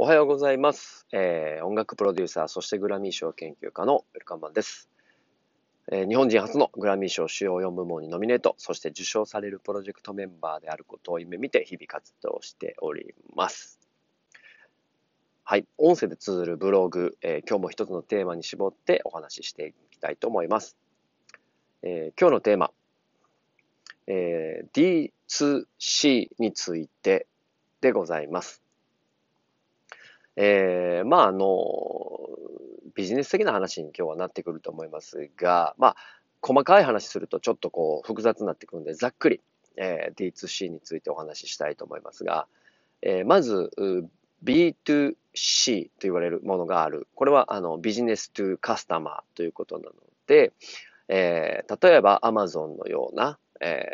おはようございます、えー音楽プロデューサー、そしてグラミー賞研究家のウェルカンマンです、えー日本人初のグラミー賞主要4部門にノミネート、そして受賞されるプロジェクトメンバーであることを夢見て日々活動しております。はい。音声で綴るブログ、えー今日も一つのテーマに絞ってお話ししていきたいと思います。えー今日のテーマ、えー D2C についてでございます。えーまああのビジネス的な話に今日はなってくると思いますが、まあ細かい話するとちょっとこう複雑になってくるんでざっくり、えー D2C についてお話ししたいと思いますが、えーまず B2C と言われるものがある。これはあのビジネス to カスタマーということなので、えー例えば Amazon のような、え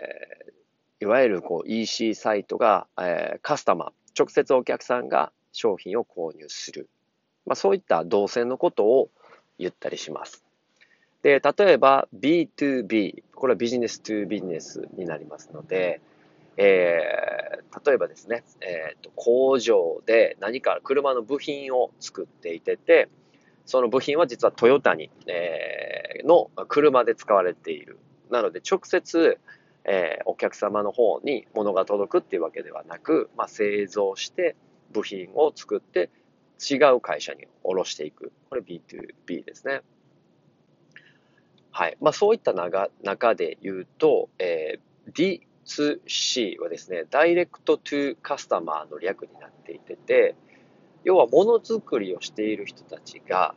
ーいわゆるこう EC サイトが、えーカスタマー、直接お客さんが商品を購入する。まあ、そういった動線のことを言ったりします。で、例えば B2B、これはビジネス to ビジネスになりますので、えー例えばですね、えーと、工場で何か車の部品を作っていてて、その部品は実はトヨタに、えーの車で使われている。なので直接、えーお客様の方に物が届くっていうわけではなく、まあ、製造して部品を作って違う会社に卸していく。これ B2B ですね。はい。まあそういった中で言うと、えー D2C はですね、ダイレクトトゥカスタマーの略になっていてて、要はものづくりをしている人たちが、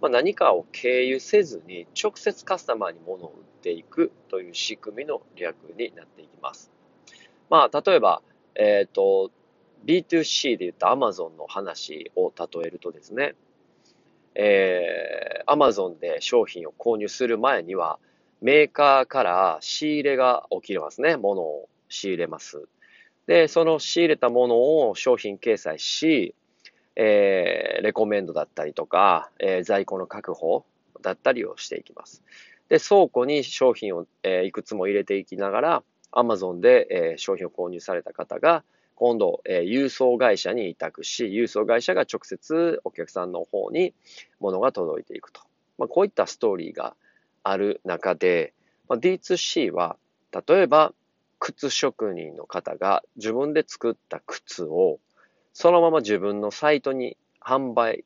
まあ、何かを経由せずに直接カスタマーに物を売っていくという仕組みの略になっていきます。まあ例えば、えっ、と、B2C で言った Amazon の話を例えるとですね、えー、Amazon で商品を購入する前には、メーカーから仕入れが起きますね。物を仕入れます。で、その仕入れたものを商品掲載し、えーレコメンドだったりとか、えー在庫の確保だったりをしていきます。で、倉庫に商品を、えーいくつも入れていきながら、Amazon で、えー商品を購入された方が、今度、えー郵送会社に委託し、郵送会社が直接お客さんの方に物が届いていくと。まあ、こういったストーリーがある中で、まあ、D2C は、例えば、靴職人の方が自分で作った靴をそのまま自分のサイトに販売、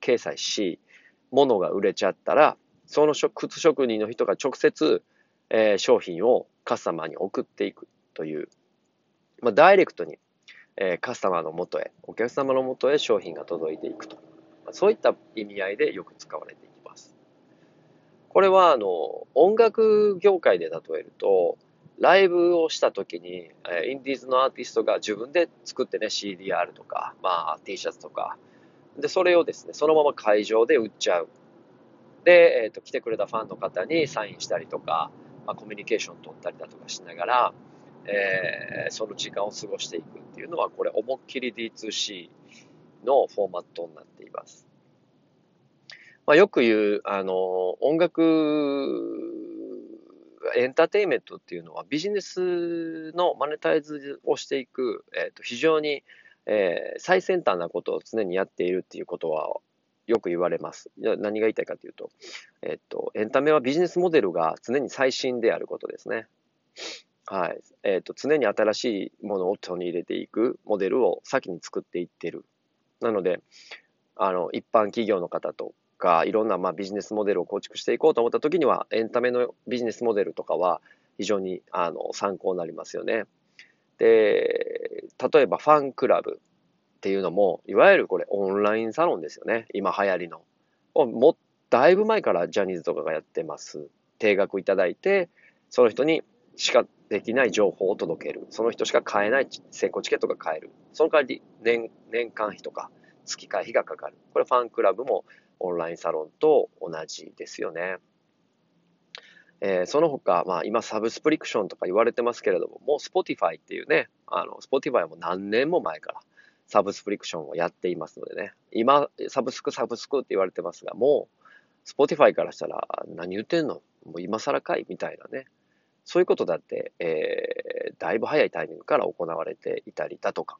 掲載し、物が売れちゃったら、その靴職人の人が直接、えー商品をカスタマーに送っていくという、まあ、ダイレクトに、えーカスタマーの元へ、お客様の元へ商品が届いていくと。まあそういった意味合いでよく使われていきます。これは、あの、音楽業界で例えると、ライブをした時に、えーインディーズのアーティストが自分で作ってね、CDR とか、まあ T シャツとか、で、それをですね、そのまま会場で売っちゃう。で、えっ、と、来てくれたファンの方にサインしたりとか、まあ、コミュニケーション取ったりだとかしながら、えーその時間を過ごしていくっていうのは、これ、思いっきり D2C のフォーマットになっています。まあ、よく言う、あの、音楽、エンターテインメントっていうのはビジネスのマネタイズをしていく、えーと非常に、えー最先端なことを常にやっているっていうことはよく言われます。何が言いたいかというと、えっと、エンタメはビジネスモデルが常に最新であることですね。はい。えっと、常に新しいものを手に入れていくモデルを先に作っていってる。なので、あの、一般企業の方とか、いろんな、まあ、ビジネスモデルを構築していこうと思った時には、エンタメのビジネスモデルとかは非常に、あの、参考になりますよね。で、例えばファンクラブっていうのも、いわゆるこれオンラインサロンですよね。今流行りの。もだいぶ前からジャニーズとかがやってます。定額いただいて、その人にしかできない情報を届ける。その人しか買えない先行チケットが買える。その代わり年年間費とか月会費がかかる。これファンクラブもオンラインサロンと同じですよね。えーその他、まあ今サブスプリクションとか言われてますけれども、もう Spotify っていうね、あの、Spotify も何年も前からサブスプリクションをやっていますのでね、今、サブスクサブスクって言われてますが、もう Spotify からしたら何言ってんの？もう今更かい？みたいなね、そういうことだって、えーだいぶ早いタイミングから行われていたりだとか。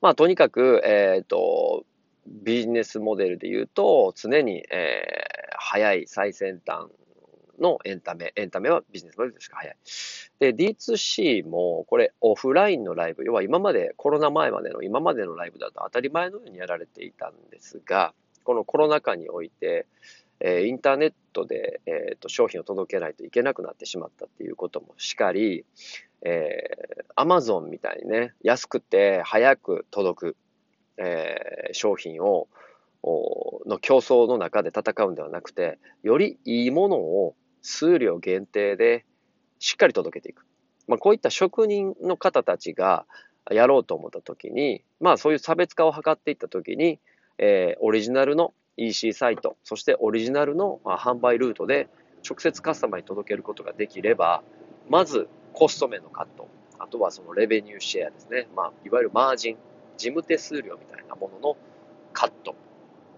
まあ、とにかく、えっ、ー、と、ビジネスモデルで言うと、常に、えー、早い最先端のエンタメ、エンタメはビジネスモデルですか早い。で、D2C も、これオフラインのライブ、要は今まで、コロナ前までの今までのライブだと当たり前のようにやられていたんですが、このコロナ禍において、え、インターネットで、えーと、商品を届けないといけなくなってしまったっていうこともしかり、えー、Amazon みたいにね、安くて早く届く、えー、商品を、の競争の中で戦うんではなくて、よりいいものを数量限定でしっかり届けていく。まあ、こういった職人の方たちがやろうと思った時に、まあそういう差別化を図っていった時に、えー、オリジナルの EC サイト、そしてオリジナルの販売ルートで直接カスタマーに届けることができれば、まずコスト面のカット、あとはそのレベニューシェアですね。まあ、いわゆるマージン、事務手数料みたいなもののカット。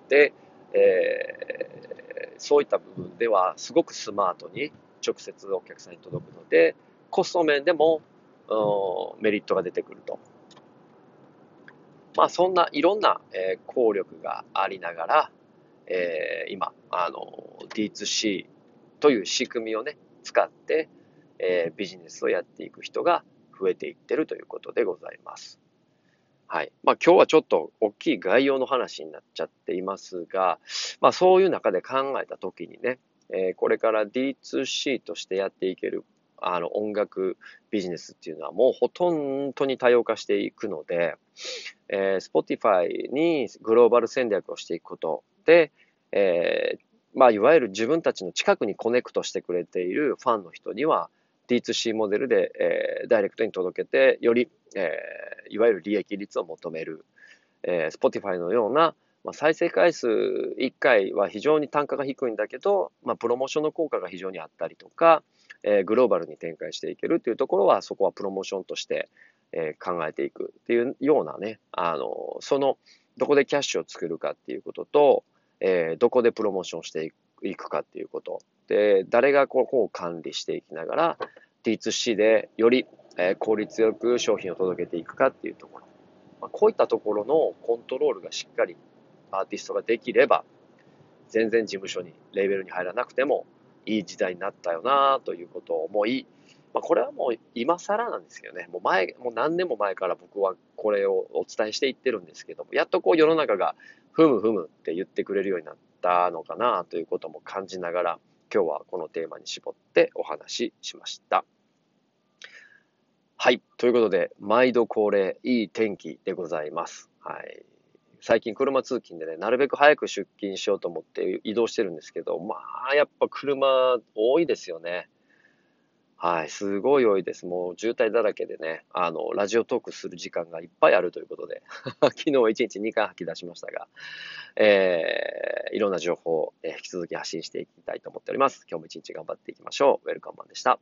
で、えー、そういった部分ではすごくスマートに直接お客さんに届くので、コスト面でもメリットが出てくると。まあそんないろんな、え、効力がありながら、えー、今、あの、D2C という仕組みをね、使って、えー、ビジネスをやっていく人が増えていってるということでございます。はい。まあ今日はちょっと大きい概要の話になっちゃっていますが、まあそういう中で考えたときにね、えー、これから D2C としてやっていけるあの音楽ビジネスっていうのはもうほとんどに多様化していくので、えー、Spotify にグローバル戦略をしていくことで、えー、まあ、いわゆる自分たちの近くにコネクトしてくれているファンの人には D2C モデルで、えー、ダイレクトに届けて、より、えー、いわゆる利益率を求める、えー、Spotify のような、まあ、再生回数1回は非常に単価が低いんだけど、まあ、プロモーションの効果が非常にあったりとか、えー、グローバルに展開していけるというところは、そこはプロモーションとして、えー、考えていくっていうようなね、あの、その、どこでキャッシュを作るかっていうことと、えー、どこでプロモーションしていくかっていうこと。で、誰がここを管理していきながら、D2C でより、え効率よく商品を届けていくかっていうところ。まあ、こういったところのコントロールがしっかりアーティストができれば、全然事務所に、レーベルに入らなくてもいい時代になったよなということを思い、まあ、これはもう今更なんですけどね、もう前、もう何年も前から僕はこれをお伝えしていってるんですけども、やっとこう世の中がふむふむって言ってくれるようになったのかなということも感じながら、今日はこのテーマに絞ってお話ししました。はい。ということで、毎度恒例、いい天気でございます。はい。最近車通勤でね、なるべく早く出勤しようと思って移動してるんですけど、まあ、やっぱ車多いですよね。はい、すごい多いです。もう渋滞だらけでね、あの、ラジオトークする時間がいっぱいあるということで、昨日1日2回吐き出しましたが、えー、いろんな情報を、え、引き続き発信していきたいと思っております。今日も一日頑張っていきましょう。ウェルカムマンでした。